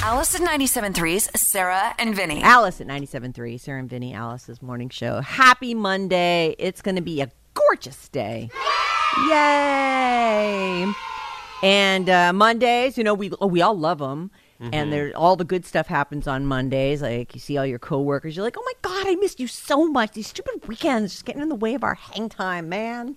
Alice at 97.3's Sarah and Vinny. Alice at 97.3, Sarah and Vinny, Alice's morning show. Happy Monday. It's going to be a gorgeous day. Yay! And uh, Mondays, you know, we oh, we all love them. And there, all the good stuff happens on Mondays. Like you see all your coworkers, you're like, "Oh my god, I missed you so much. These stupid weekends just getting in the way of our hang time, man."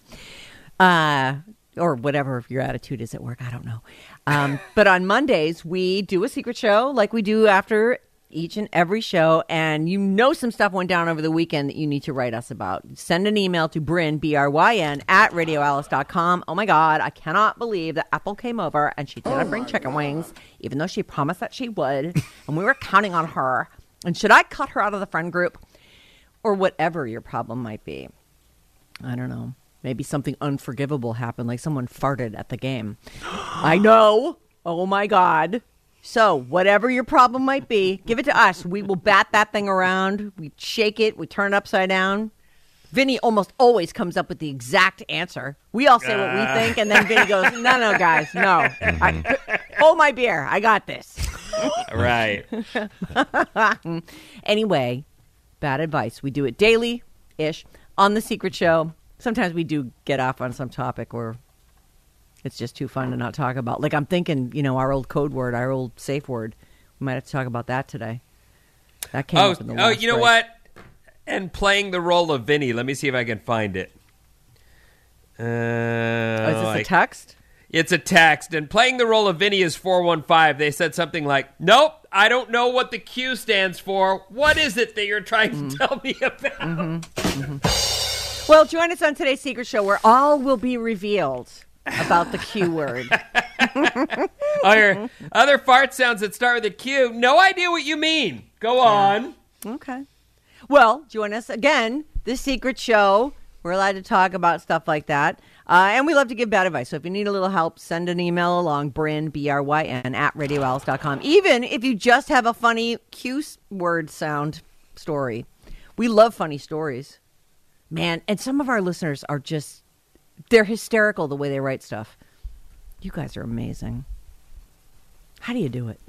Uh, or whatever your attitude is at work. I don't know. Um, but on Mondays, we do a secret show like we do after each and every show. And you know some stuff went down over the weekend that you need to write us about. Send an email to Bryn, B R Y N, at radioalice.com. Oh my God, I cannot believe that Apple came over and she didn't bring chicken wings, even though she promised that she would. and we were counting on her. And should I cut her out of the friend group? Or whatever your problem might be. I don't know. Maybe something unforgivable happened, like someone farted at the game. I know. Oh my God. So, whatever your problem might be, give it to us. We will bat that thing around. We shake it. We turn it upside down. Vinny almost always comes up with the exact answer. We all say what we uh. think, and then Vinny goes, No, no, guys, no. I, mm-hmm. hold my beer. I got this. Right. Anyway, bad advice. We do it daily ish on The Secret Show. Sometimes we do get off on some topic where it's just too fun to not talk about. Like I'm thinking, you know, our old code word, our old safe word. We might have to talk about that today. That came Oh, up in the oh, you know break. what? And playing the role of Vinny. Let me see if I can find it. Uh, Oh, is this a text? It's a text, and playing the role of Vinny is 415. They said something like, Nope, I don't know what the Q stands for. What is it that you're trying Mm-hmm. to tell me about? Well, join us on today's Secret Show where all will be revealed about the Q word. Other, other fart sounds that start with a Q. No idea what you mean. Go on. Okay. Well, join us again. The Secret Show. We're allowed to talk about stuff like that. Uh, and we love to give bad advice. So if you need a little help, send an email along, Bryn, B R Y N, at radioalice.com. Even if you just have a funny Q word sound story. We love funny stories. Man, and some of our listeners are just, they're hysterical the way they write stuff. You guys are amazing. How do you do it?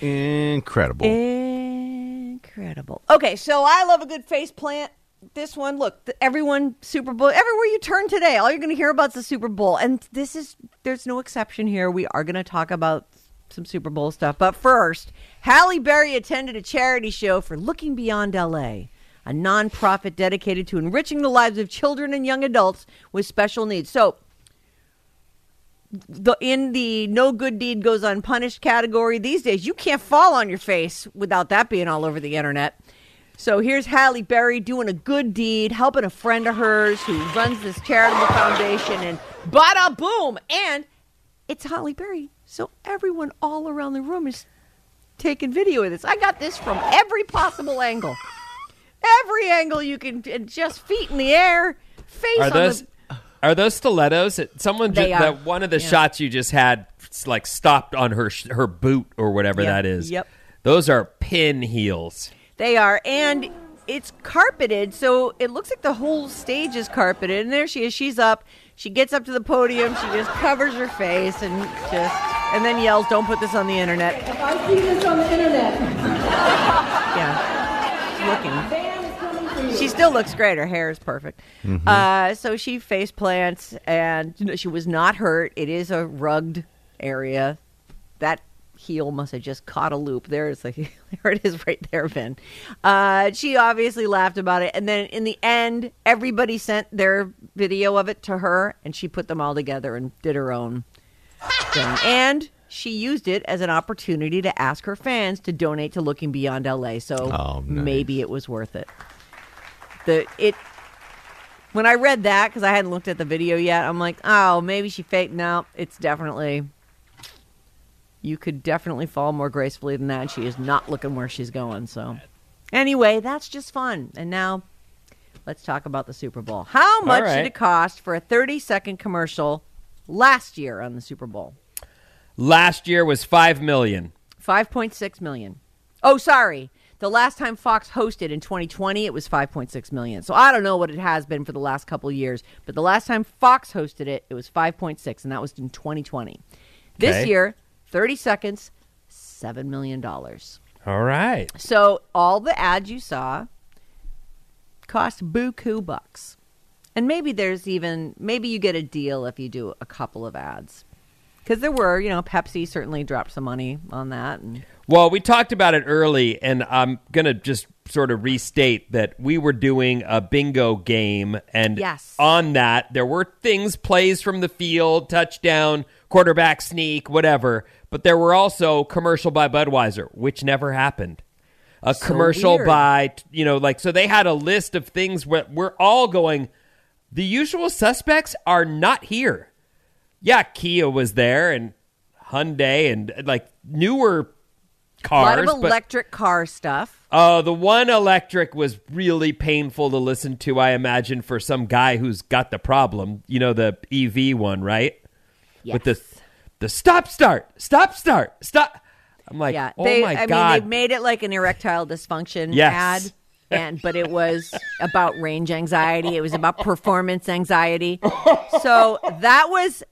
Incredible. Incredible. Okay, so I love a good face plant. This one, look, everyone Super Bowl, everywhere you turn today, all you're going to hear about is the Super Bowl. And this is, there's no exception here. We are going to talk about some Super Bowl stuff. But first, Halle Berry attended a charity show for Looking Beyond LA, a nonprofit dedicated to enriching the lives of children and young adults with special needs. So, the in the no good deed goes unpunished category these days, you can't fall on your face without that being all over the internet. So here's Halle Berry doing a good deed, helping a friend of hers who runs this charitable foundation, and bada boom! And it's Halle Berry, so everyone all around the room is taking video of this. I got this from every possible angle, every angle you can, and just feet in the air, face Are on those the. are those stilettos? Someone They just, are. that one of the Yeah. shots you just had like stopped on her sh- her boot or whatever Yep. that is. Yep. Those are pin heels. They are, and it's carpeted, so it looks like the whole stage is carpeted. And there she is. She's up. She gets up to the podium. She just covers her face and just, and then yells, "Don't put this on the internet." If I see this on the internet, Yeah, looking. She still looks great. Her hair is perfect. Uh, so she face plants, and you know, she was not hurt. It is a rugged area. That heel must have just caught a loop. There's the there it is right there, Vin. Uh, she obviously laughed about it, and then in the end, everybody sent their video of it to her, and she put them all together and did her own thing. And she used it as an opportunity to ask her fans to donate to Looking Beyond LA. So Oh, nice. maybe it was worth it. The it when I read that because I hadn't looked at the video yet, I'm like, oh, maybe she faked. No, it's definitely. You could definitely fall more gracefully than that. And she is not looking where she's going. So, anyway, that's just fun. And now, let's talk about the Super Bowl. How much did it cost for a 30 second commercial last year on the Super Bowl? Last year was five million. 5.6 million. Oh, sorry. The last time Fox hosted in 2020, it was 5.6 million. So I don't know what it has been for the last couple of years, but the last time Fox hosted it, it was 5.6, and that was in 2020. This Okay. year, 30 seconds, seven million dollars. All right. So all the ads you saw cost buku bucks. And maybe there's even maybe you get a deal if you do a couple of ads. Cuz there were, you know, Pepsi certainly dropped some money on that and Well, we talked about it early, and I'm going to just sort of restate that we were doing a bingo game, and Yes. on that, there were things, plays from the field, touchdown, quarterback sneak, whatever, but there were also commercial by Budweiser, which never happened. A So commercial weird. by, you know, like, so they had a list of things where we're all going, the usual suspects are not here. Yeah, Kia was there, and Hyundai, and like newer a lot of but- electric car stuff. Oh, the one electric was really painful to listen to, I imagine, for some guy who's got the problem. You know, the EV one, right? Yes. With the the stop start, stop start, stop. I'm like, yeah, oh they my I god. mean they made it like an erectile dysfunction Yes. ad and but it was about range anxiety, it was about performance anxiety. So that was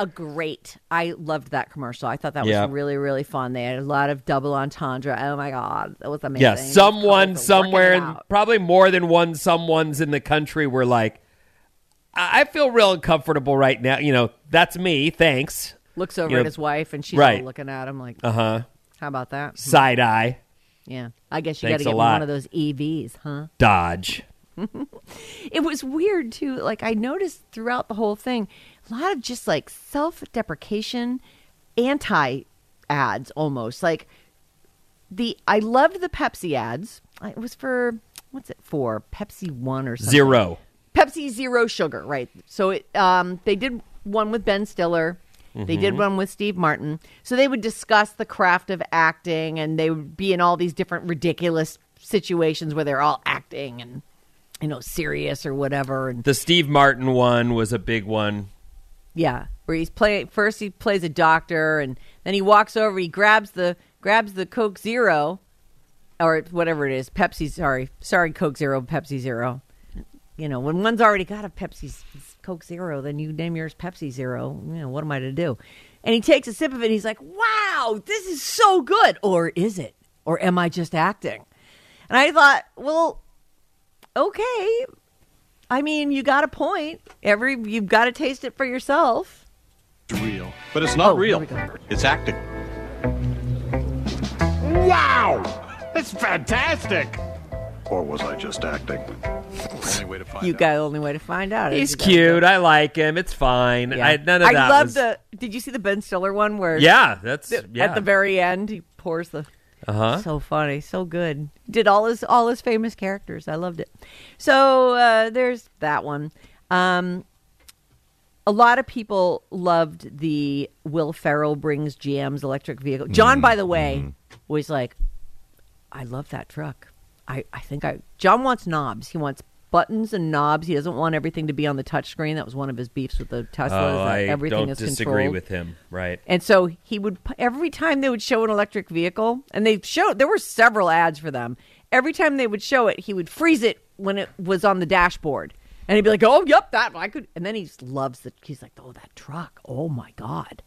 a great. I loved that commercial. I thought that was really really fun. They had a lot of double entendre. Oh my god, that was amazing. yeah, someone Couples are working somewhere, it in, out. probably more than one someone's in the country were like, I I feel real uncomfortable right now. You know, that's me. Thanks. looks over you know, at his wife and she's right. looking at him like, Uh huh. "How about that?" Side eye, Yeah, I guess you got to get one of those EVs, huh? Dodge. it was weird too. Like I noticed throughout the whole thing, a lot of just like self-deprecation, anti ads almost. Like the I loved the Pepsi ads. It was for what's it for? Pepsi One or something. Zero. Pepsi Zero Sugar, right? So it um they did one with Ben Stiller. They did one with Steve Martin. So they would discuss the craft of acting and they would be in all these different ridiculous situations where they're all acting and you know serious or whatever and The Steve Martin one was a big one. Yeah, where he's play first he plays a doctor and then he walks over, he grabs the grabs the Coke Zero or whatever it is, Pepsi sorry. Sorry Coke Zero, Pepsi Zero. You know, when one's already got a Pepsi Coke Zero, then you name yours Pepsi Zero. You know, what am I to do? And he takes a sip of it he's like, "Wow, this is so good." Or is it? Or am I just acting? And I thought, "Well, okay. I mean, you got a point. Every you've got to taste it for yourself." real. But it's not Oh, real. It's acting. Wow! That's fantastic! Or was I just acting? Only way to find You out. got the only way to find out. He's cute. go- I like him. It's fine. Yeah. I, none of I that love was- the. Did you see the Ben Stiller one where? Yeah, that's th- yeah. At the very end, he pours the. Uh huh. So funny, so good. Did all his all his famous characters. I loved it. So uh, there's that one. Um, a lot of people loved the Will Ferrell brings GM's electric vehicle. John, by the way, was like, I love that truck. I, I think I John wants knobs. He wants buttons and knobs. He doesn't want everything to be on the touchscreen. That was one of his beefs with the Tesla. is Oh, that I everything don't is disagree controlled. with him. Right. And so he would every time they would show an electric vehicle, and they showed there were several ads for them. Every time they would show it, he would freeze it when it was on the dashboard, and he'd be like, "Oh, yep, that I could." And then he just loves the. He's like, "Oh, that truck! Oh my god,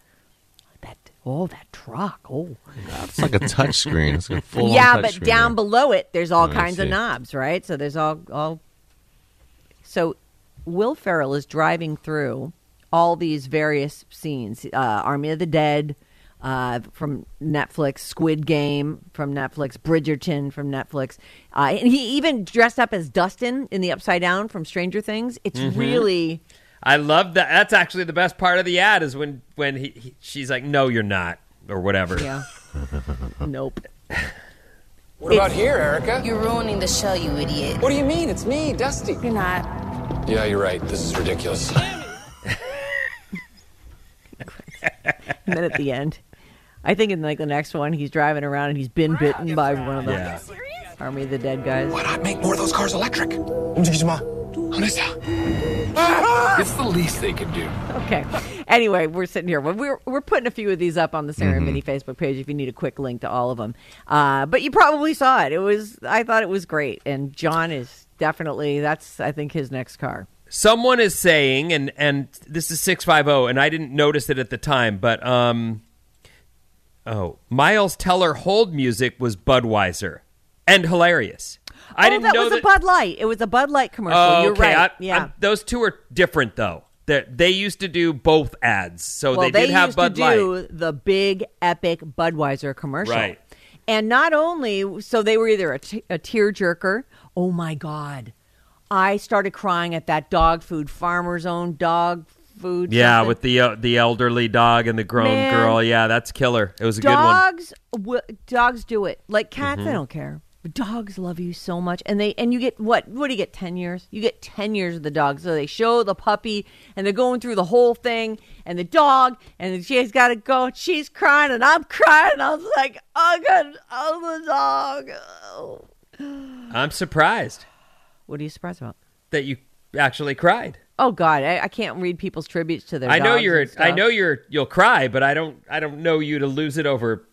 that oh that truck! Oh It's like a touch screen. It's like a full yeah." But down below it, there's all Oh, kinds of knobs, right? So there's all all. So, Will Ferrell is driving through all these various scenes: uh, Army of the Dead uh, from Netflix, Squid Game from Netflix, Bridgerton from Netflix, uh, and he even dressed up as Dustin in the Upside Down from Stranger Things. It's really I love that. That's actually the best part of the ad is when when he, he she's like, "No, you're not," or whatever. yeah. nope. What about here, Erica? You're ruining the show, you idiot. What do you mean? It's me, Dusty. You're not. Yeah, you're right. This is ridiculous. And then at the end, I think in like the next one, he's driving around and he's been bitten by one of the Yeah. Army of the Dead guys. Why not make more of those cars electric? It's the least they can do. Okay. Anyway, we're sitting here. We're we're putting a few of these up on the Sarah Mm-hmm. Vinny Facebook page if you need a quick link to all of them. Uh, but you probably saw it. It was I thought it was great, and John is definitely that's I think his next car. Someone is saying, and and this is six five zero, and I didn't notice it at the time, but um, Oh, Miles Teller hold music was Budweiser and hilarious. I oh, didn't that know was that. a Bud Light. It was a Bud Light commercial. oh, You're okay. right. I- yeah. I'm- those two are different though. They they used to do both ads, so well, they did have used Bud to Light. do the big epic Budweiser commercial. Right. And not only so they were either a, t- a tearjerker. Oh my god, I started crying at that dog food farmer's own dog food. Yeah, something. with the uh, the elderly dog and the grown Man. girl. Yeah, that's killer. It was a good one. Mm-hmm. dogs w- dogs do it like cats they don't care dogs love you so much and they and you get what what do you get 10 years you get 10 years of the dog so they show the puppy and they're going through the whole thing and the dog and she's got to go and she's crying and i'm crying and i was like oh god oh the dog Oh. I'm surprised what are you surprised about that you actually cried. oh god i, I can't read people's tributes to their I know you're. I know you're. You'll cry, but I don't. I don't know you to lose it over.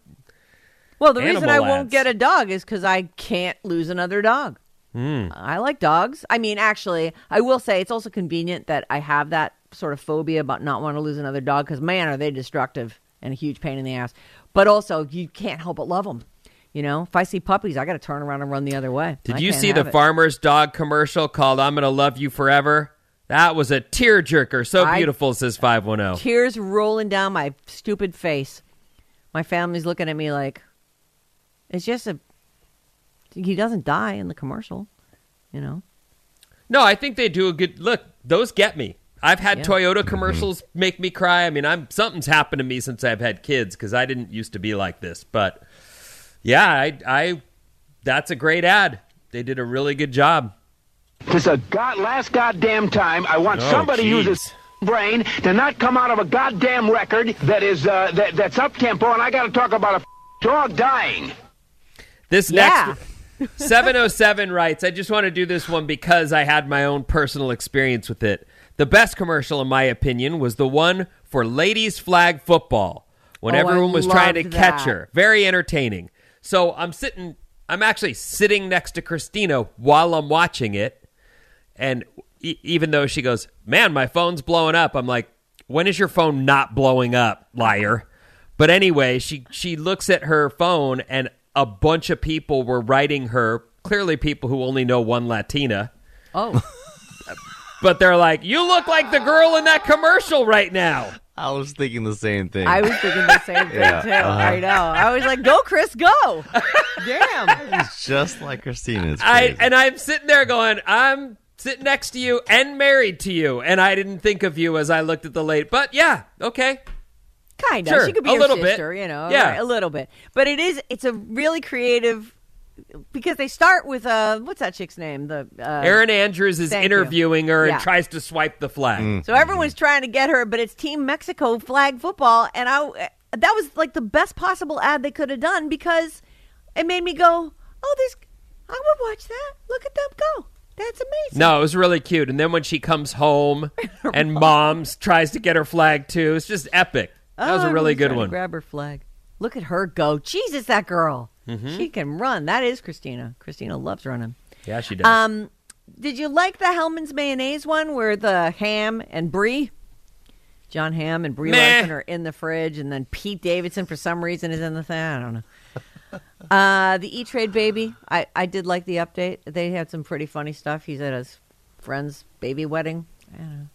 Well, the reason I Animal won't get a dog is because I can't lose another dog. Hmm. I like dogs. I mean, actually, I will say it's also convenient that I have that sort of phobia about not wanting to lose another dog because, man, are they destructive and a huge pain in the ass. But also, you can't help but love them. You know, if I see puppies, I got to turn around and run the other way. Did I you see the it. farmer's dog commercial called "I'm Gonna Love You Forever"? That was a tearjerker. So I- beautiful, says five one oh. Tears rolling down my stupid face. My family's looking at me like, it's just a. He doesn't die in the commercial, you know. No, I think they do a good look. Those get me. I've had Yeah. Toyota commercials make me cry. I mean, I'm something's happened to me since I've had kids because I didn't used to be like this. But yeah, I, I that's a great ad. They did a really good job. This a god, last goddamn time I want Oh, somebody jeez. uses brain to not come out of a goddamn record that is uh, that, that's up tempo, and I got to talk about a dog dying. This Yeah. next 707 writes, I just want to do this one because I had my own personal experience with it. The best commercial, in my opinion, was the one for ladies flag football when Oh, I everyone was trying to loved catch her. Very entertaining. So I'm sitting, I'm actually sitting next to Christina while I'm watching it. And e- even though she goes, Man, my phone's blowing up, I'm like, When is your phone not blowing up, liar? But anyway, she she looks at her phone and a bunch of people were writing her, clearly people who only know one Latina. Oh, But they're like, "You look like the girl in that commercial right now." I was thinking the same thing. I was thinking the same thing Yeah, too. uh-huh. I know. I was like, "Go, Chris, go!" Damn. It's just like Christina. It's I and I'm sitting there going, "I'm sitting next to you and married to you," and I didn't think of you as I looked at the late. But yeah, okay. Kind of. Sure, She could be a your little bit. sister, you know. Yeah. right, a little bit. But it is. It's a really creative because they start with uh, what's that chick's name? The uh, Erin Andrews is thank you. interviewing her Yeah. and tries to swipe the flag. So everyone's trying to get her, but it's Team Mexico flag football, and I that was like the best possible ad they could have done because it made me go, "Oh, this I would watch that. Look at them go. That's amazing." No, it was really cute. And then when she comes home and mom's tries to get her flag too, it's just epic. That was Oh, a really good one. Grab her flag. Look at her go. Jesus, that girl. Mm-hmm. She can run. That is Christina. Christina loves running. Yeah, she does. Um, did you like the Hellmann's mayonnaise one where the ham and Brie, Jon Hamm and Brie Meh. Larson are in the fridge, and then Pete Davidson for some reason is in the thing? I don't know. uh, the E Trade baby, I I did like the update. They had some pretty funny stuff. He's at his friend's baby wedding. I don't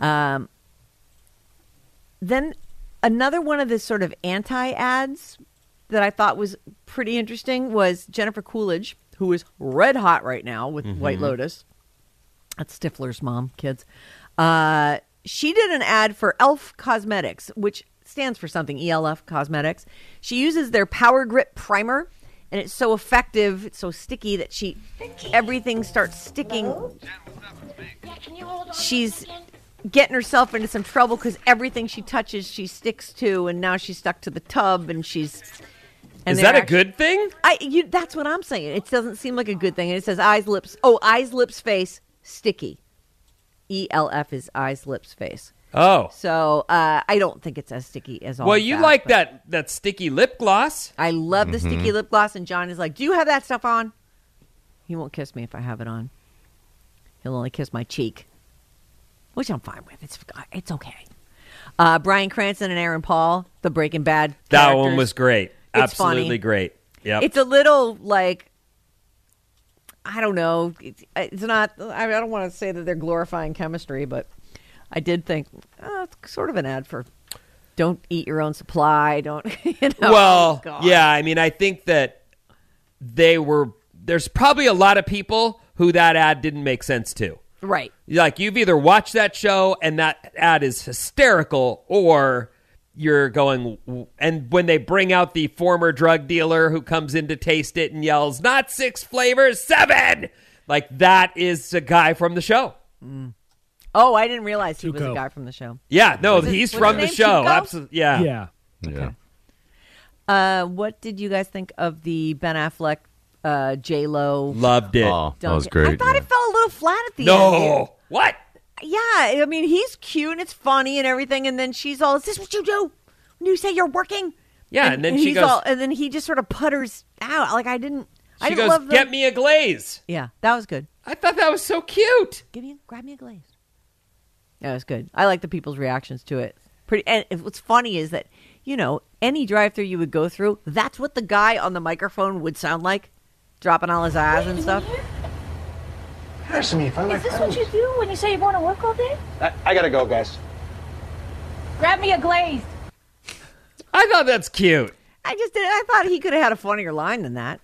know. Um, then another one of the sort of anti ads that I thought was pretty interesting was Jennifer Coolidge, who is red hot right now with White Lotus. That's Stifler's mom, kids. Uh, she did an ad for Elf Cosmetics, which stands for something, ELF Cosmetics. She uses their Power Grip Primer, and it's so effective, it's so sticky that she everything starts sticking. She's getting herself into some trouble because everything she touches, she sticks to, and now she's stuck to the tub, and she's. And is they're that a actu- good thing? I you that's what I'm saying. It doesn't seem like a good thing. And it says eyes, lips. Oh, eyes, lips, face, sticky. E L F is eyes, lips, face. Oh. So uh, I don't think it's as sticky as all. Well, you that, like that that sticky lip gloss. I love the Mm-hmm. sticky lip gloss, and John is like, "Do you have that stuff on?" He won't kiss me if I have it on. He'll only kiss my cheek, which I'm fine with. It's it's okay. Uh, Bryan Cranston and Aaron Paul, the Breaking Bad. That one was great. It's Absolutely funny. great. Yeah, It's a little like I don't know. It's, it's not. I I don't want to say that they're glorifying chemistry, but I did think oh, it's sort of an ad for don't eat your own supply. Don't you know? well, oh, yeah. I mean, I think that they were. There's probably a lot of people who that ad didn't make sense to. Right. Like you've either watched that show and that ad is hysterical, or you're going. And when they bring out the former drug dealer who comes in to taste it and yells, "Not six flavors, seven! Like that is a guy from the show. Oh, I didn't realize he was a guy from the show. Yeah, no, Was it- he's was from the show. Tuco? Absolutely, yeah. Yeah. Yeah. Uh, what did you guys think of the Ben Affleck, uh, J Lo? Loved it. Oh, that was great. I thought yeah. it fell a little flat at the end. here. no, what? Yeah, I mean he's cute and it's funny and everything, and then she's all, "Is this what you do when you say you're working?" Yeah, and, then she he's goes. all, and then he just sort of putters out. Like I didn't, I didn't goes, love the, "Get me a glaze." Yeah, that was good. I thought that was so cute. Give me, grab me a glaze. That was good. I like the people's reactions to it. Pretty. And it- what's funny is that you know any drive-through you would go through, that's what the guy on the microphone would sound like, dropping all his eyes and stuff. There's me. Find Is this what you do when you say you're going to work all day? I, I gotta go, guys. Grab me a glazed. I thought that's cute. I just did. I thought he could have had a funnier line than that.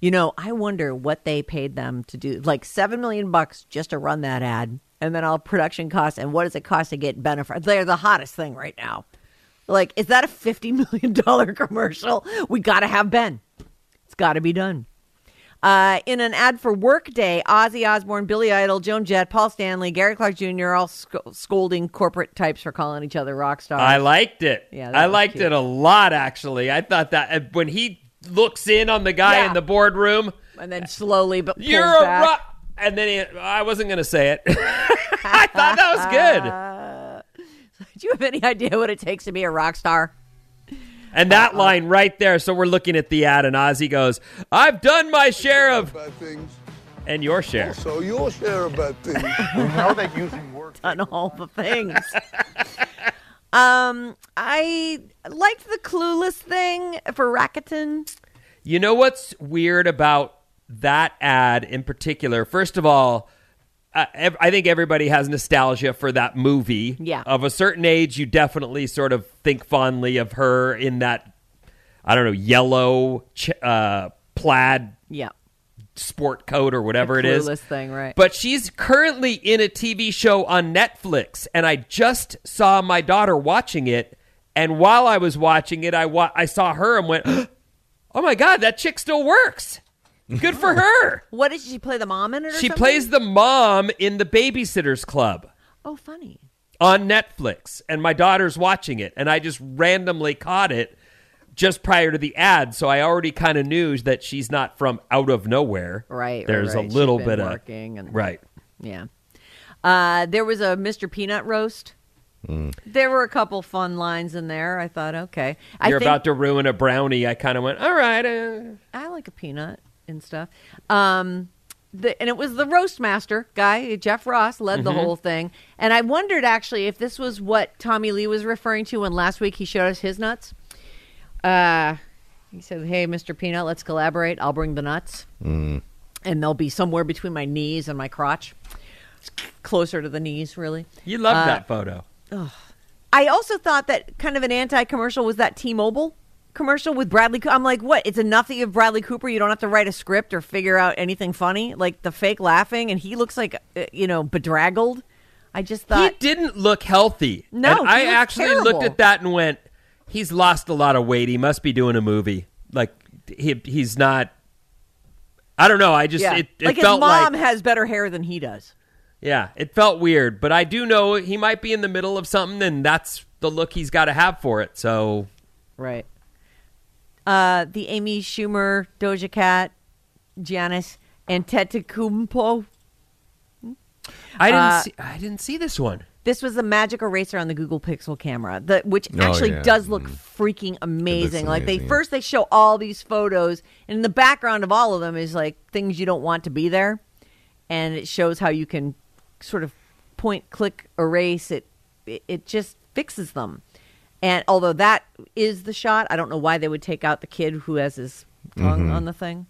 You know, I wonder what they paid them to do. Like seven million bucks just to run that ad, and then all production costs, and what does it cost to get Bennifer? They're the hottest thing right now. Like, is that a fifty million dollar commercial? We got to have Ben. It's got to be done. Uh, in an ad for Workday, Ozzy Osbourne, Billy Idol, Joan Jett, Paul Stanley, Gary Clark Jr. all sc- scolding corporate types for calling each other rock stars. I liked it. Yeah, I liked cute. it a lot. Actually, I thought that uh, when he looks in on the guy Yeah. in the boardroom, and then slowly but pulls you're a back. rock. And then he, I wasn't going to say it. I thought that was good. Do you have any idea what it takes to be a rock star? And that line right there. So we're looking at the ad, and Ozzy goes, "I've done my share of, bad things. and your share." So your share of bad things. We know that using work. Done all the things. um, I liked the clueless thing for Rakuten. You know what's weird about that ad in particular? First of all, uh, ev- I think everybody has nostalgia for that movie. Yeah. Of a certain age, you definitely sort of think fondly of her in that, I don't know, yellow ch- uh, plaid Yeah, sport coat or whatever it is. thing, right? But she's currently in a TV show on Netflix, and I just saw my daughter watching it. And while I was watching it, I wa- I saw her and went, "Oh my god, that chick still works! Good for her." what did she play the mom in it? Or She something? plays the mom in the Babysitters Club Oh, funny. on Netflix, and my daughter's watching it, and I just randomly caught it just prior to the ad, so I already kind of knew that she's not from out of nowhere. Right, right, There's right. a She's little been bit working of and- right. Yeah. Uh, there was a Mr. Peanut roast. There were a couple fun lines in there. I thought, okay, I You're think- about to ruin a brownie. I kind of went, all right. Uh. I like a peanut and stuff. Um, the, and it was the roast master guy, Jeff Ross, led the Mm-hmm. whole thing. And I wondered actually if this was what Tommy Lee was referring to when last week he showed us his nuts. Uh, he said, "Hey, Mr. Peanut, let's collaborate. I'll bring the nuts, and they'll be somewhere between my knees and my crotch, closer to the knees, really." You love Uh, that photo. I also thought that kind of an anti-commercial was that T-Mobile commercial with Bradley. Co- I'm like, what? It's enough that you have Bradley Cooper. You don't have to write a script or figure out anything funny, like the fake laughing, and he looks like uh, you know bedraggled. I just thought He didn't look healthy. No, And I actually terrible. looked at that and went, he's lost a lot of weight. He must be doing a movie. Like he he's not. I don't know. I just yeah, it, it like his mom like has better hair than he does. yeah, it felt weird. But I do know he might be in the middle of something, and that's the look he's got to have for it. So Right. Uh, the Amy Schumer, Doja Cat, Giannis Antetokounmpo. I didn't Uh, see I didn't see this one. This was the magic eraser on the Google Pixel camera, the, which Oh, actually yeah. does look Mm. freaking amazing. Like they amazing. first they show all these photos, and in the background of all of them is like things you don't want to be there, and it shows how you can sort of point, click, erase it. It, it just fixes them. And although that is the shot, I don't know why they would take out the kid who has his tongue Mm-hmm. on the thing.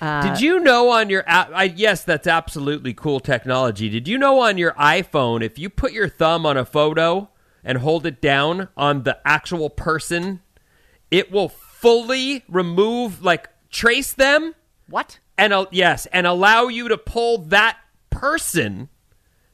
Did you know on your app? I, yes, that's absolutely cool technology. Did you know on your iPhone, if you put your thumb on a photo and hold it down on the actual person, it will fully remove, like trace them, What? and uh, yes, and allow you to pull that person,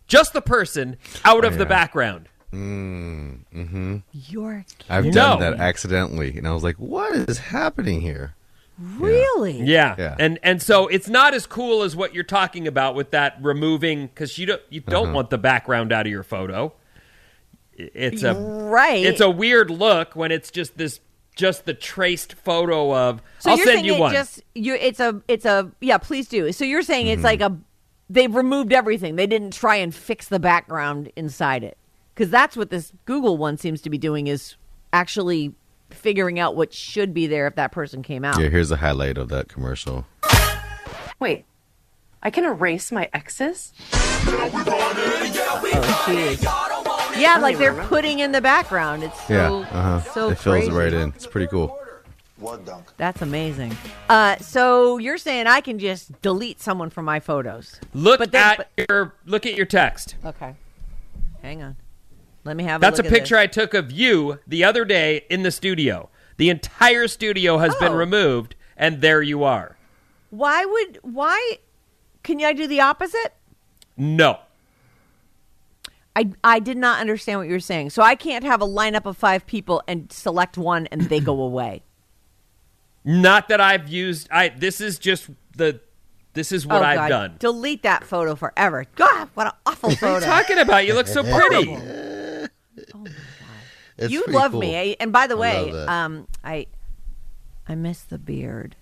just the person, out of the background. Mm, mm-hmm. You're I've No. done that accidentally, and I was like, "What is happening here?" really? Yeah. Yeah. And and so it's not as cool as what you're talking about with that removing cuz you don't you don't uh-huh. want the background out of your photo. I- It's a Right. It's a weird look when it's just this just the traced photo of So I'll you're send saying you it one. just you it's a it's a yeah, please do. So you're saying it's mm-hmm. like a they've removed everything. They didn't try and fix the background inside it. Cuz that's what this Google one seems to be doing is actually figuring out what should be there if that person came out. Yeah, here's a highlight of that commercial. Wait, I can erase my exes? Oh, jeez. Yeah, like they're putting in the background. It's so yeah, uh-huh. so it fills crazy. it right in. It's pretty cool. That's amazing. Uh, so you're saying I can just delete someone from my photos? look but then- at but- your look at your text. Okay. Hang on. Let me have. That's a look at picture this. I took of you the other day in the studio. The entire studio has been Oh. removed and there you are. Why would why? Can I do the opposite? No. I I did not understand what you were saying. So I can't have a lineup of five people and select one and they go away. Not that I've used I this is just the this is what oh, I've God. done. Delete that photo forever. God, what an awful photo. What are you photo. talking about? You look so pretty. It's you love cool. me, eh? and by the way, love that. um, I I miss the beard.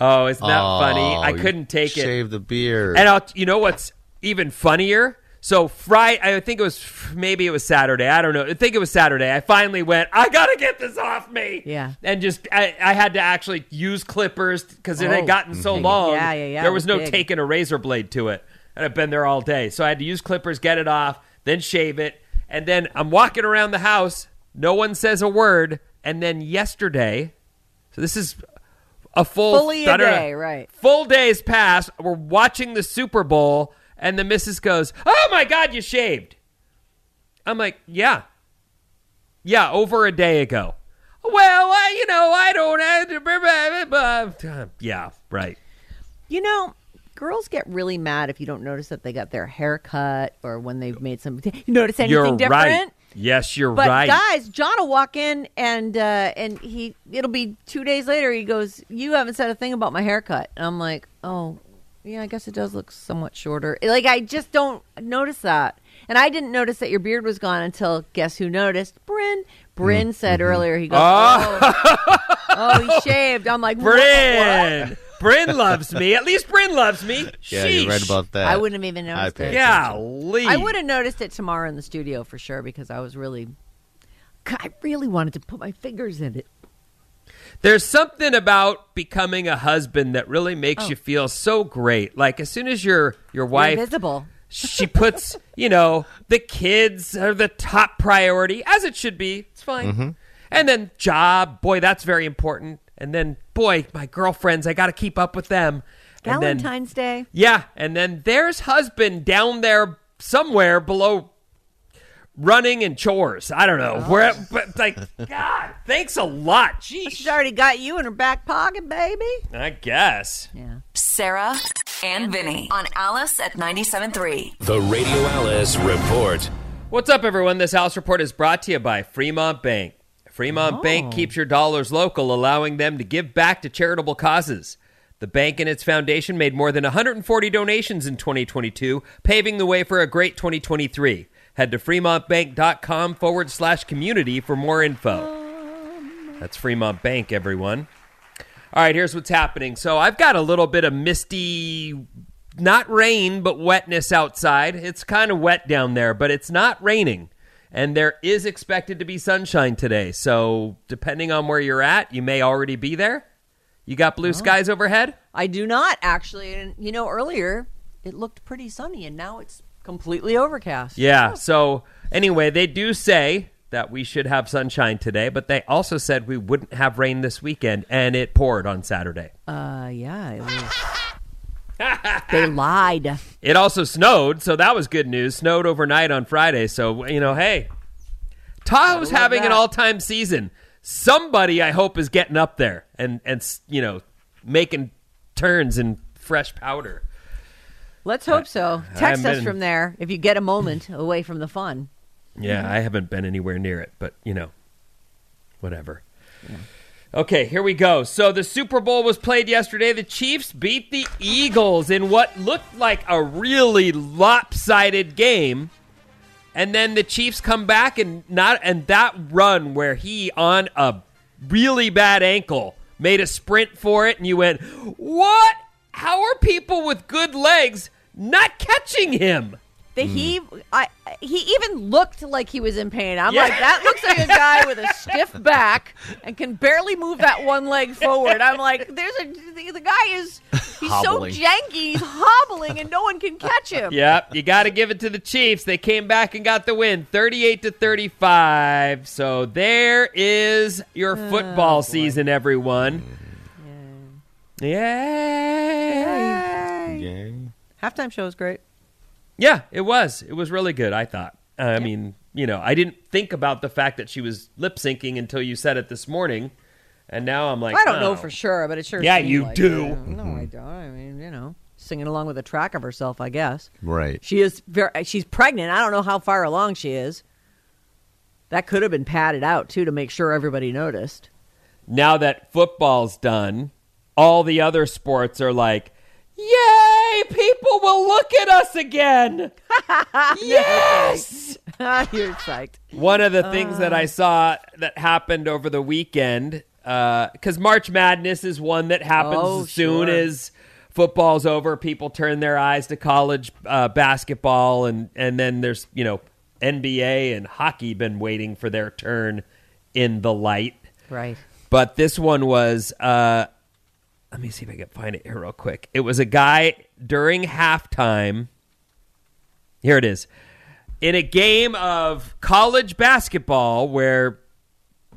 Oh, isn't that funny? Oh, I couldn't take it. Shave the beard. And I'll, you know what's even funnier? So Friday, I think it was maybe it was Saturday. I don't know. I think it was Saturday. I finally went. I gotta get this off me. Yeah. And just I, I had to actually use clippers because it Oh. had gotten so long. Yeah, yeah, yeah, There was was no big. taking a razor blade to it, and I've been there all day. So I had to use clippers, get it off, then shave it, and then I'm walking around the house. No one says a word, and then yesterday. So this is a full Fully a day, right. Full days pass. We're watching the Super Bowl, and the missus goes, "Oh my God, you shaved!" I'm like, "Yeah, yeah, over a day ago." Well, I, you know, I don't. Uh, yeah, right. You know, girls get really mad if you don't notice that they got their hair cut or when they've made some. You notice anything You're different? right. Yes, you're But right. guys, John will walk in and uh, and he it'll be two days later. He goes, "You haven't said a thing about my haircut," and I'm like, "Oh, yeah, I guess it does look somewhat shorter." Like I just don't notice that, and I didn't notice that your beard was gone until guess who noticed? Bryn. Bryn said earlier. He goes, "Oh, oh, he shaved." I'm like, "What? Bryn. Bryn loves me. At least Bryn loves me. yeah, you're right about that. I wouldn't have even I noticed pay it. Golly. I would have noticed it tomorrow in the studio for sure because I was really, I really wanted to put my fingers in it. There's something about becoming a husband that really makes Oh. you feel so great. Like as soon as your your wife invisible. she puts, you know, the kids are the top priority as it should be. It's fine. Mm-hmm. And then job, boy, that's very important. And then boy, my girlfriends, I got to keep up with them. And then Valentine's Day. yeah, and then there's husband down there somewhere below running and chores. I don't know. Where oh. but like god, thanks a lot. She's already got you in her back pocket, baby. I guess. Yeah. Sarah and Vinny on Alice at 97.3. The Radio Alice Report. What's up, everyone? This Alice Report is brought to you by Fremont Bank. Fremont oh. Bank keeps your dollars local, allowing them to give back to charitable causes. The bank and its foundation made more than 140 donations in 2022, paving the way for a great 2023. Head to fremontbank.com forward slash community for more info. That's Fremont Bank, everyone. All right, here's what's happening. So I've got a little bit of misty, not rain, but wetness outside. It's kind of wet down there, but it's not raining. And there is expected to be sunshine today. So depending on where you're at, you may already be there. You got blue skies overhead? I do not actually. And you know, earlier it looked pretty sunny, and now it's completely overcast. Yeah. So Anyway, they do say that we should have sunshine today, but they also said we wouldn't have rain this weekend, and it poured on Saturday. Uh, yeah, it was. They lied. It also snowed, so that was good news. Snowed overnight on Friday, so you know, hey, Tahoe's having an all-time season. Somebody, I hope, is getting up there and and you know making turns in fresh powder. Let's hope so. Text haven't us been- from there if you get a moment away from the fun. Yeah, I haven't been anywhere near it, but you know, whatever. Okay, here we go. So the Super Bowl was played yesterday. The Chiefs beat the Eagles in what looked like a really lopsided game. And then the Chiefs come back and not and that run where he on a really bad ankle made a sprint for it and you went, "What? How are people with good legs not catching him?" The he, hmm. I, he even looked like he was in pain. I'm Yeah. like, that looks like a guy with a stiff back and can barely move that one leg forward. I'm like, there's a the, the guy is he's Hobbling. so janky, he's hobbling, and no one can catch him. Yep, you got to give it to the Chiefs. They came back and got the win, 38 to 35. So there is your oh, football season, everyone. Yay. Yay. Yay. Halftime show is great. Yeah, it was. It was really good, I thought. Uh, I mean, you know, I didn't think about the fact that she was lip syncing until you said it this morning. And now I'm like, I don't know oh. for sure, but it sure. Yeah, you like do. it. No, I hmm. don't. I mean, you know, singing along with a track of herself, I guess. Right. She is very. She's pregnant. I don't know how far along she is. That could have been padded out too to make sure everybody noticed. now that football's done, all the other sports are like, yay, people will look at us again. yes. You're psyched. One of the things that I saw that happened over the weekend, because March Madness is one that happens Oh, as soon sure. as football's over. People turn their eyes to college uh, basketball, and and then there's you know NBA and hockey been waiting for their turn in the light. Right. But this one was, uh, let me see if I can find it here real quick. It was a guy during halftime. Here it is. In a game of college basketball, where,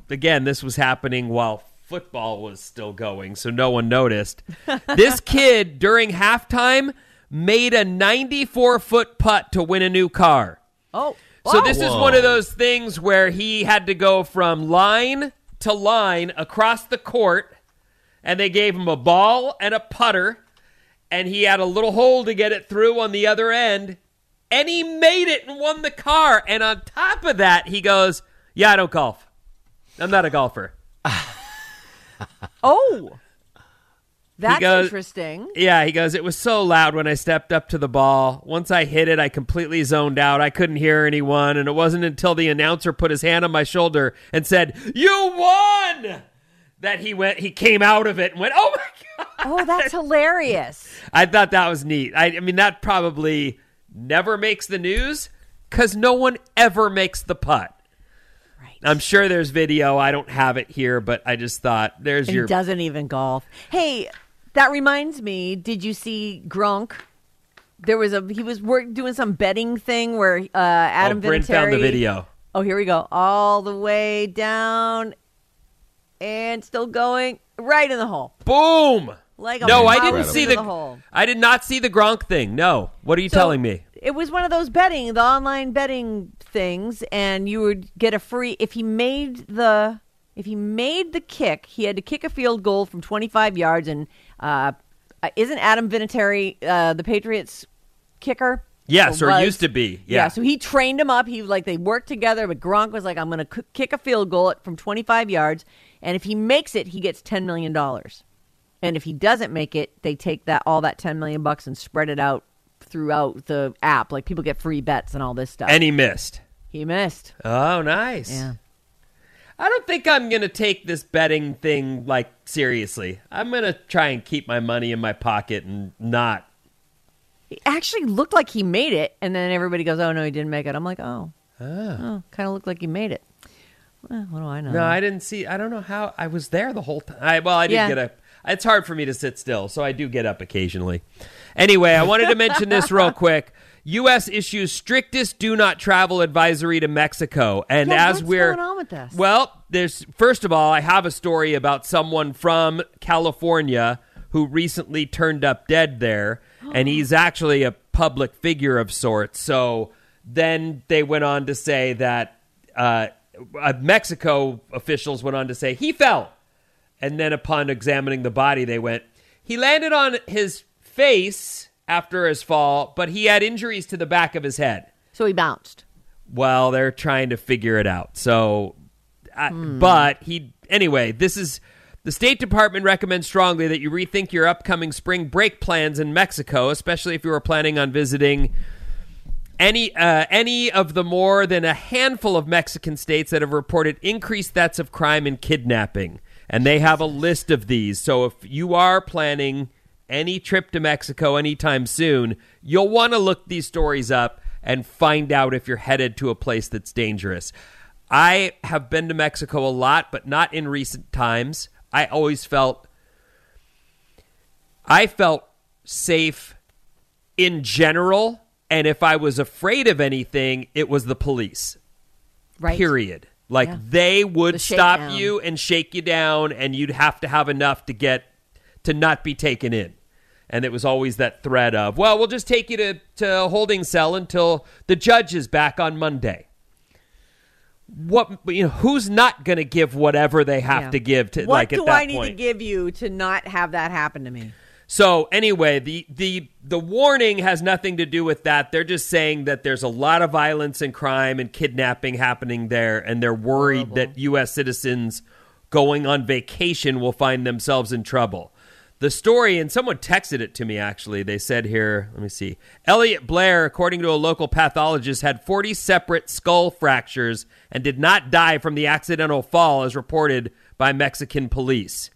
again, this was happening while football was still going, so no one noticed. this kid, during halftime, made a 94 foot putt to win a new car. Oh. So wow. this is one of those things where he had to go from line to line across the court, and they gave him a ball and a putter, and he had a little hole to get it through on the other end, and he made it and won the car. And on top of that, he goes, "Yeah, I don't golf. I'm not a golfer." Oh. That's goes- interesting. Yeah, he goes, It was so loud when I stepped up to the ball. Once I hit it, I completely zoned out. I couldn't hear anyone. And it wasn't until the announcer put his hand on my shoulder and said, You won! That he went, he came out of it and went, Oh my God. Oh, that's hilarious. I thought that was neat. I, I mean, that probably never makes the news because no one ever makes the putt. Right. I'm sure there's video. I don't have it here, but I just thought there's And your. he doesn't even golf. Hey, that reminds me. Did you see Gronk? There was a he was work, doing some betting thing where uh, Adam oh, Vinatieri. found the video. Oh, here we go. All the way down and still going right in the hole. Boom! Like a no, I didn't see the, the hole. I did not see the Gronk thing. No, what are you So, telling me? It was one of those betting, the online betting things, and you would get a free if he made the if he made the kick, he had to kick a field goal from 25 yards. And uh, uh, isn't Adam Vinatieri uh, the Patriots kicker? Yes, or was? used to be. Yeah. So he trained him up. He was like they worked together, but Gronk was like, "I'm going to kick a field goal from 25 yards, and if he makes it, he gets 10 million dollars. And if he doesn't make it, they take that all that 10 million bucks and spread it out throughout the app. Like people get free bets and all this stuff. and he missed. he missed. Oh, nice. Yeah. I don't think I'm going to take this betting thing like seriously. I'm going to try and keep my money in my pocket and not. It actually looked like he made it, and then everybody goes, "Oh no, he didn't make it." I'm like, "Oh, ah. oh, kind of looked like he made it." Well, what do I know? No, I didn't see. I don't know how. I was there the whole time. I, well, I did Yeah. get up. It's hard for me to sit still, so I do get up occasionally. Anyway, I wanted to mention this real quick. U.S. issues strictest do not travel advisory to Mexico. And Yeah, as what's we're going on with this? well, there's first of all, I have a story about someone from California who recently turned up dead there, and he's actually a public figure of sorts. So then they went on to say that uh, uh, Mexico officials went on to say he fell, and then upon examining the body, they went he landed on his face after his fall, but he had injuries to the back of his head. So he bounced. Well, they're trying to figure it out. So, I, but he anyway. This is the State Department recommends strongly that you rethink your upcoming spring break plans in Mexico, especially if you are planning on visiting any uh, any of the more than a handful of Mexican states that have reported increased deaths of crime and kidnapping, and they have a list of these. So if you are planning any trip to Mexico anytime soon, you'll want to look these stories up and find out if you're headed to a place that's dangerous. I have been to Mexico a lot, but not in recent times. I always felt I felt safe in general, and if I was afraid of anything, it was the police. Right. Period. Like Yeah. they would The stop shakedown. you and shake you down, and you'd have to have enough to get to not be taken in. And it was always that threat of, well, we'll just take you to, to a holding cell until the judge is back on Monday. What you know? Who's not going to give whatever they have Yeah. to give to What like do at that I need point? to give you to not have that happen to me? So anyway, the the the warning has nothing to do with that. They're just saying that there's a lot of violence and crime and kidnapping happening there, and they're worried that U.S. citizens going on vacation will find themselves in trouble. The story, and someone texted it to me actually. They said here, let me see. Elliot Blair, according to a local pathologist, had 40 separate skull fractures and did not die from the accidental fall, as reported by Mexican police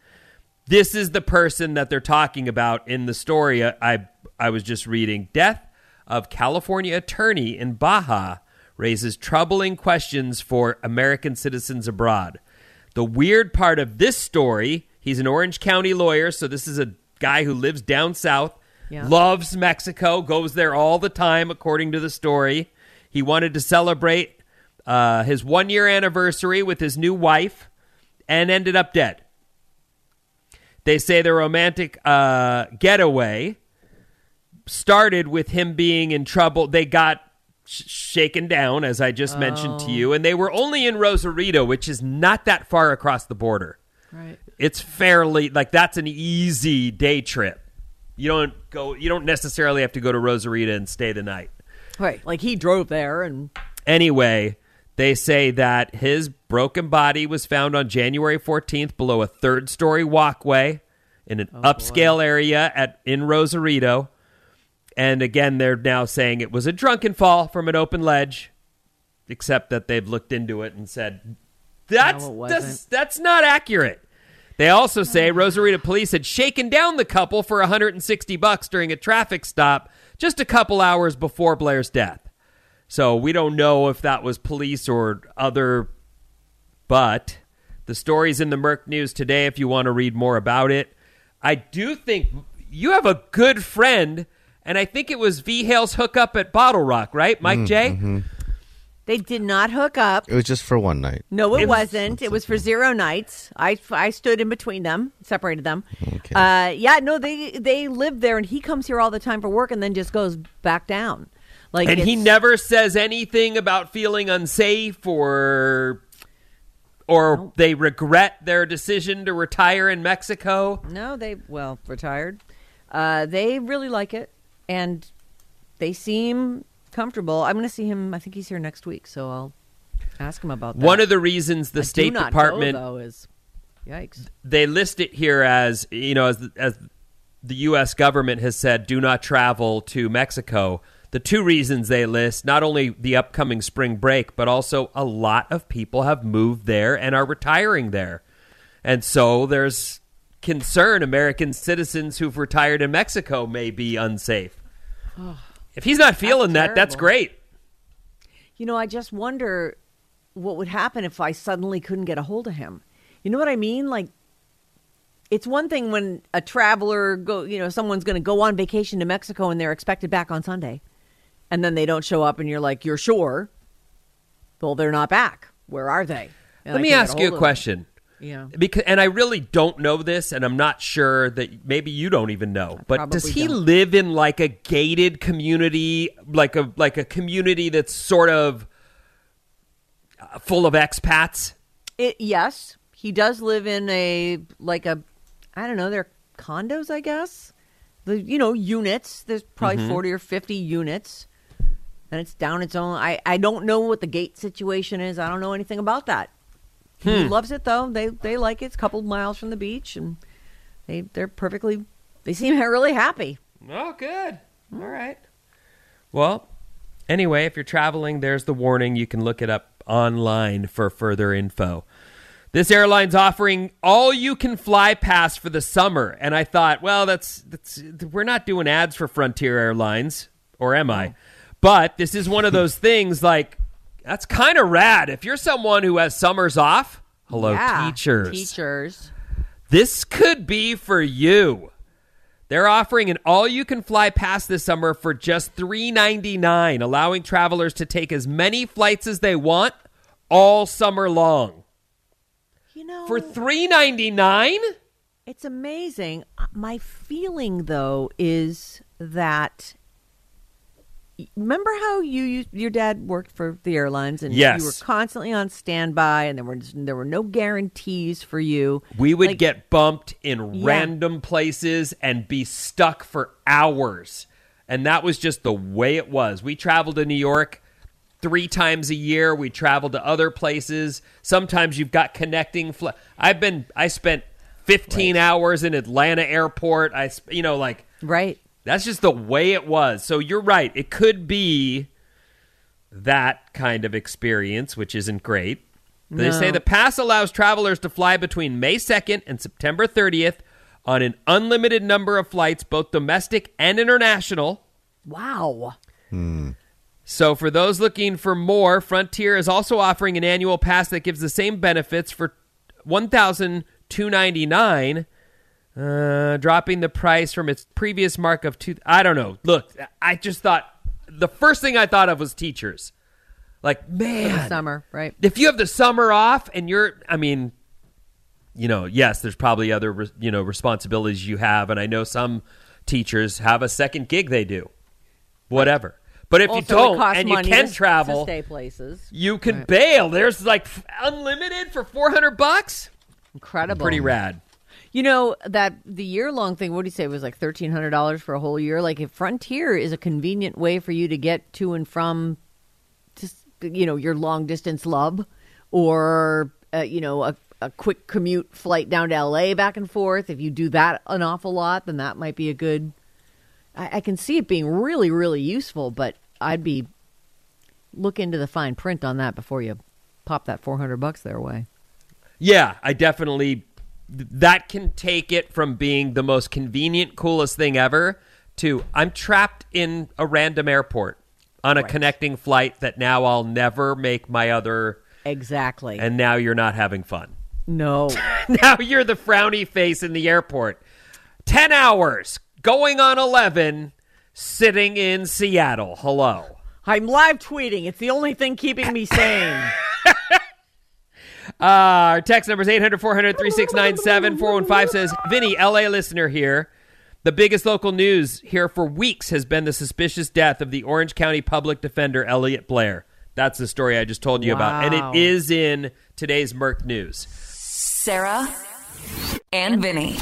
this is the person that they're talking about in the story I I was just reading. Death of California attorney in Baja raises troubling questions for American citizens abroad. The weird part of this story, he's an Orange County lawyer, so this is a guy who lives down south, Yeah. loves Mexico, goes there all the time according to the story. He wanted to celebrate uh, his 1 year anniversary with his new wife and ended up dead. They say the romantic uh, getaway started with him being in trouble. They got sh- shaken down, as I just mentioned to you, and they were only in Rosarito, which is not that far across the border. Right. It's fairly like that's an easy day trip. You don't go. You don't necessarily have to go to Rosarito and stay the night. Right. Like he drove there and Anyway, they say that his broken body was found on January 14th below a third story walkway in an upscale area at in Rosarito. And again, they're now saying it was a drunken fall from an open ledge, except that they've looked into it and said that's No, that's, that's not accurate. They also say Rosarito police had shaken down the couple for 160 bucks during a traffic stop just a couple hours before Blair's death. So we don't know if that was police or other, but the story's in the Merc News today if you want to read more about it. I do think you have a good friend, and I think it was V Hale's hookup at Bottle Rock, right, Mike J? they did not hook up. It was just for one night. No, it, It was- wasn't. It was for zero nights. I, I stood in between them, separated them. Okay. Uh, yeah, no, they they live there, and he comes here all the time for work, and then just goes back down. Like, And he never says anything about feeling unsafe or or they regret their decision to retire in Mexico. No, they well retired. Uh, they really like it, and they seem comfortable. I'm going to see him. I think he's here next week, so I'll ask him about that. One of the reasons the I State Department go, though is yikes. they list it here as you know as as the U.S. government has said, do not travel to Mexico. The two reasons they list not only the upcoming spring break, but also a lot of people have moved there and are retiring there, and so there's concern American citizens who've retired in Mexico may be unsafe. if he's not feeling that, that's great. You know, I just wonder what would happen if I suddenly couldn't get a hold of him. You know what I mean? Like, it's one thing when a traveler go, you know, someone's going to go on vacation to Mexico and they're expected back on Sunday. And then they don't show up, and you're like, you're sure? Well, they're not back. Where are they? And Let I me ask you a of them. question. Yeah. Because and I really don't know this, and I'm not sure that maybe you don't even know. But does he don't. live in like a gated community, like a like a community that's sort of uh, full of expats? It, yes, he does live in a like a, I don't know, they're condos, I guess. The you know units. There's probably Mhm. forty or fifty units, and it's down its own. I I don't know what the gate situation is. I don't know anything about that. He Hmm. loves it though. They they like it. It's a couple miles from the beach, and they they're perfectly. They seem really happy. Oh, good. All right. Well, anyway, if you're traveling, there's the warning. You can look it up online for further info. This airline's offering all you can fly pass for the summer, and I thought, well, that's that's we're not doing ads for Frontier Airlines, or am I? But this is one of those things like that's kind of rad. If you're someone who has summers off, hello Yeah, teachers. Teachers. This could be for you. They're offering an all-you-can-fly pass this summer for just $3.99, allowing travelers to take as many flights as they want all summer long. You know, For $3.99? It's amazing. Uh, My feeling, though, is that. Remember how you used, your dad worked for the airlines and Yes. you were constantly on standby and there were there were no guarantees for you. We would Like, get bumped in Yeah. random places and be stuck for hours. And that was just the way it was. We traveled to New York three times a year. We traveled to other places. Sometimes you've got connecting. Fl- I've been. I spent 15 hours in Atlanta airport. I, you know, like right. That's just the way it was. So you're right. It could be that kind of experience, which isn't great. They say the pass allows travelers to fly between May 2nd and September 30th on an unlimited number of flights, both domestic and international. Wow. Hmm. So, for those looking for more, Frontier is also offering an annual pass that gives the same benefits for 1299 uh, dropping the price from its previous mark of two. I don't know. Look, I just thought the first thing I thought of was teachers. Like, man, summer, right? if you have the summer off and you're, I mean, you know, yes, there's probably other, you know, responsibilities you have, and I know some teachers have a second gig they do, whatever. But if you Also, it don't and you can travel, stay places. you can bail. There's like unlimited for 400 bucks. Incredible. Pretty rad. You know that the year long thing. What do you say it was like thirteen hundred dollars for a whole year? Like if Frontier is a convenient way for you to get to and from, just you know your long distance love, or uh, you know a, a quick commute flight down to L.A. back and forth. If you do that an awful lot, then that might be a good. I, I can see it being really really useful, but I'd be look into the fine print on that before you pop that four hundred bucks their way. Yeah, I definitely that can take it from being the most convenient, coolest thing ever to I'm trapped in a random airport on a connecting flight that now I'll never make my other Exactly. and now you're not having fun. no. now you're the frowny face in the airport. 10 hours going on 11 sitting in Seattle. Hello. I'm live tweeting. It's the only thing keeping me sane. Uh, our text number is 800 400 3697. 415 says, Vinny, LA listener here. The biggest local news here for weeks has been the suspicious death of the Orange County public defender, Elliot Blair. That's the story I just told you about. And it is in today's Merc News. Sarah and Vinny.